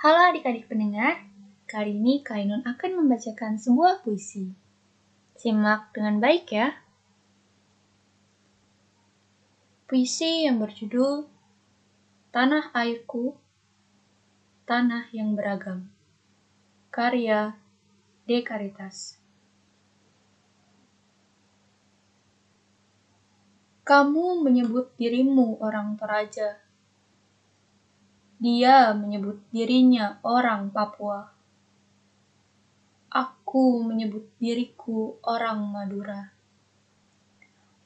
Halo adik-adik pendengar, kali ini Kainun akan membacakan sebuah puisi. Simak dengan baik ya. Puisi yang berjudul Tanah Airku, Tanah yang Beragam. Karya Dekaritas. Kamu menyebut dirimu orang Toraja dia menyebut dirinya orang Papua. Aku menyebut diriku orang Madura.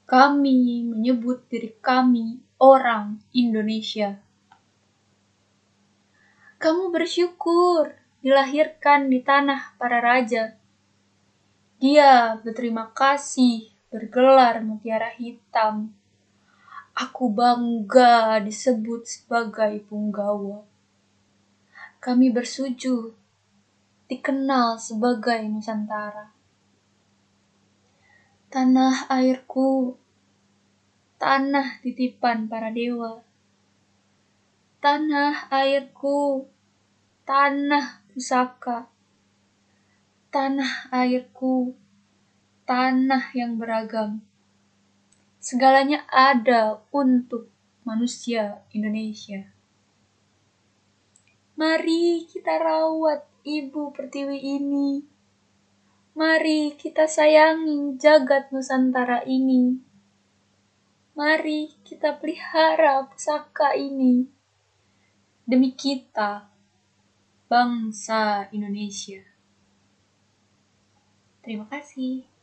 Kami menyebut diri kami orang Indonesia. Kamu bersyukur dilahirkan di tanah para raja. Dia berterima kasih bergelar mutiara hitam Aku bangga disebut sebagai punggawa. Kami bersujud, dikenal sebagai Nusantara. Tanah airku, tanah titipan para dewa. Tanah airku, tanah pusaka. Tanah airku, tanah yang beragam Segalanya ada untuk manusia Indonesia. Mari kita rawat Ibu Pertiwi ini. Mari kita sayangi jagat Nusantara ini. Mari kita pelihara pusaka ini. Demi kita, bangsa Indonesia. Terima kasih.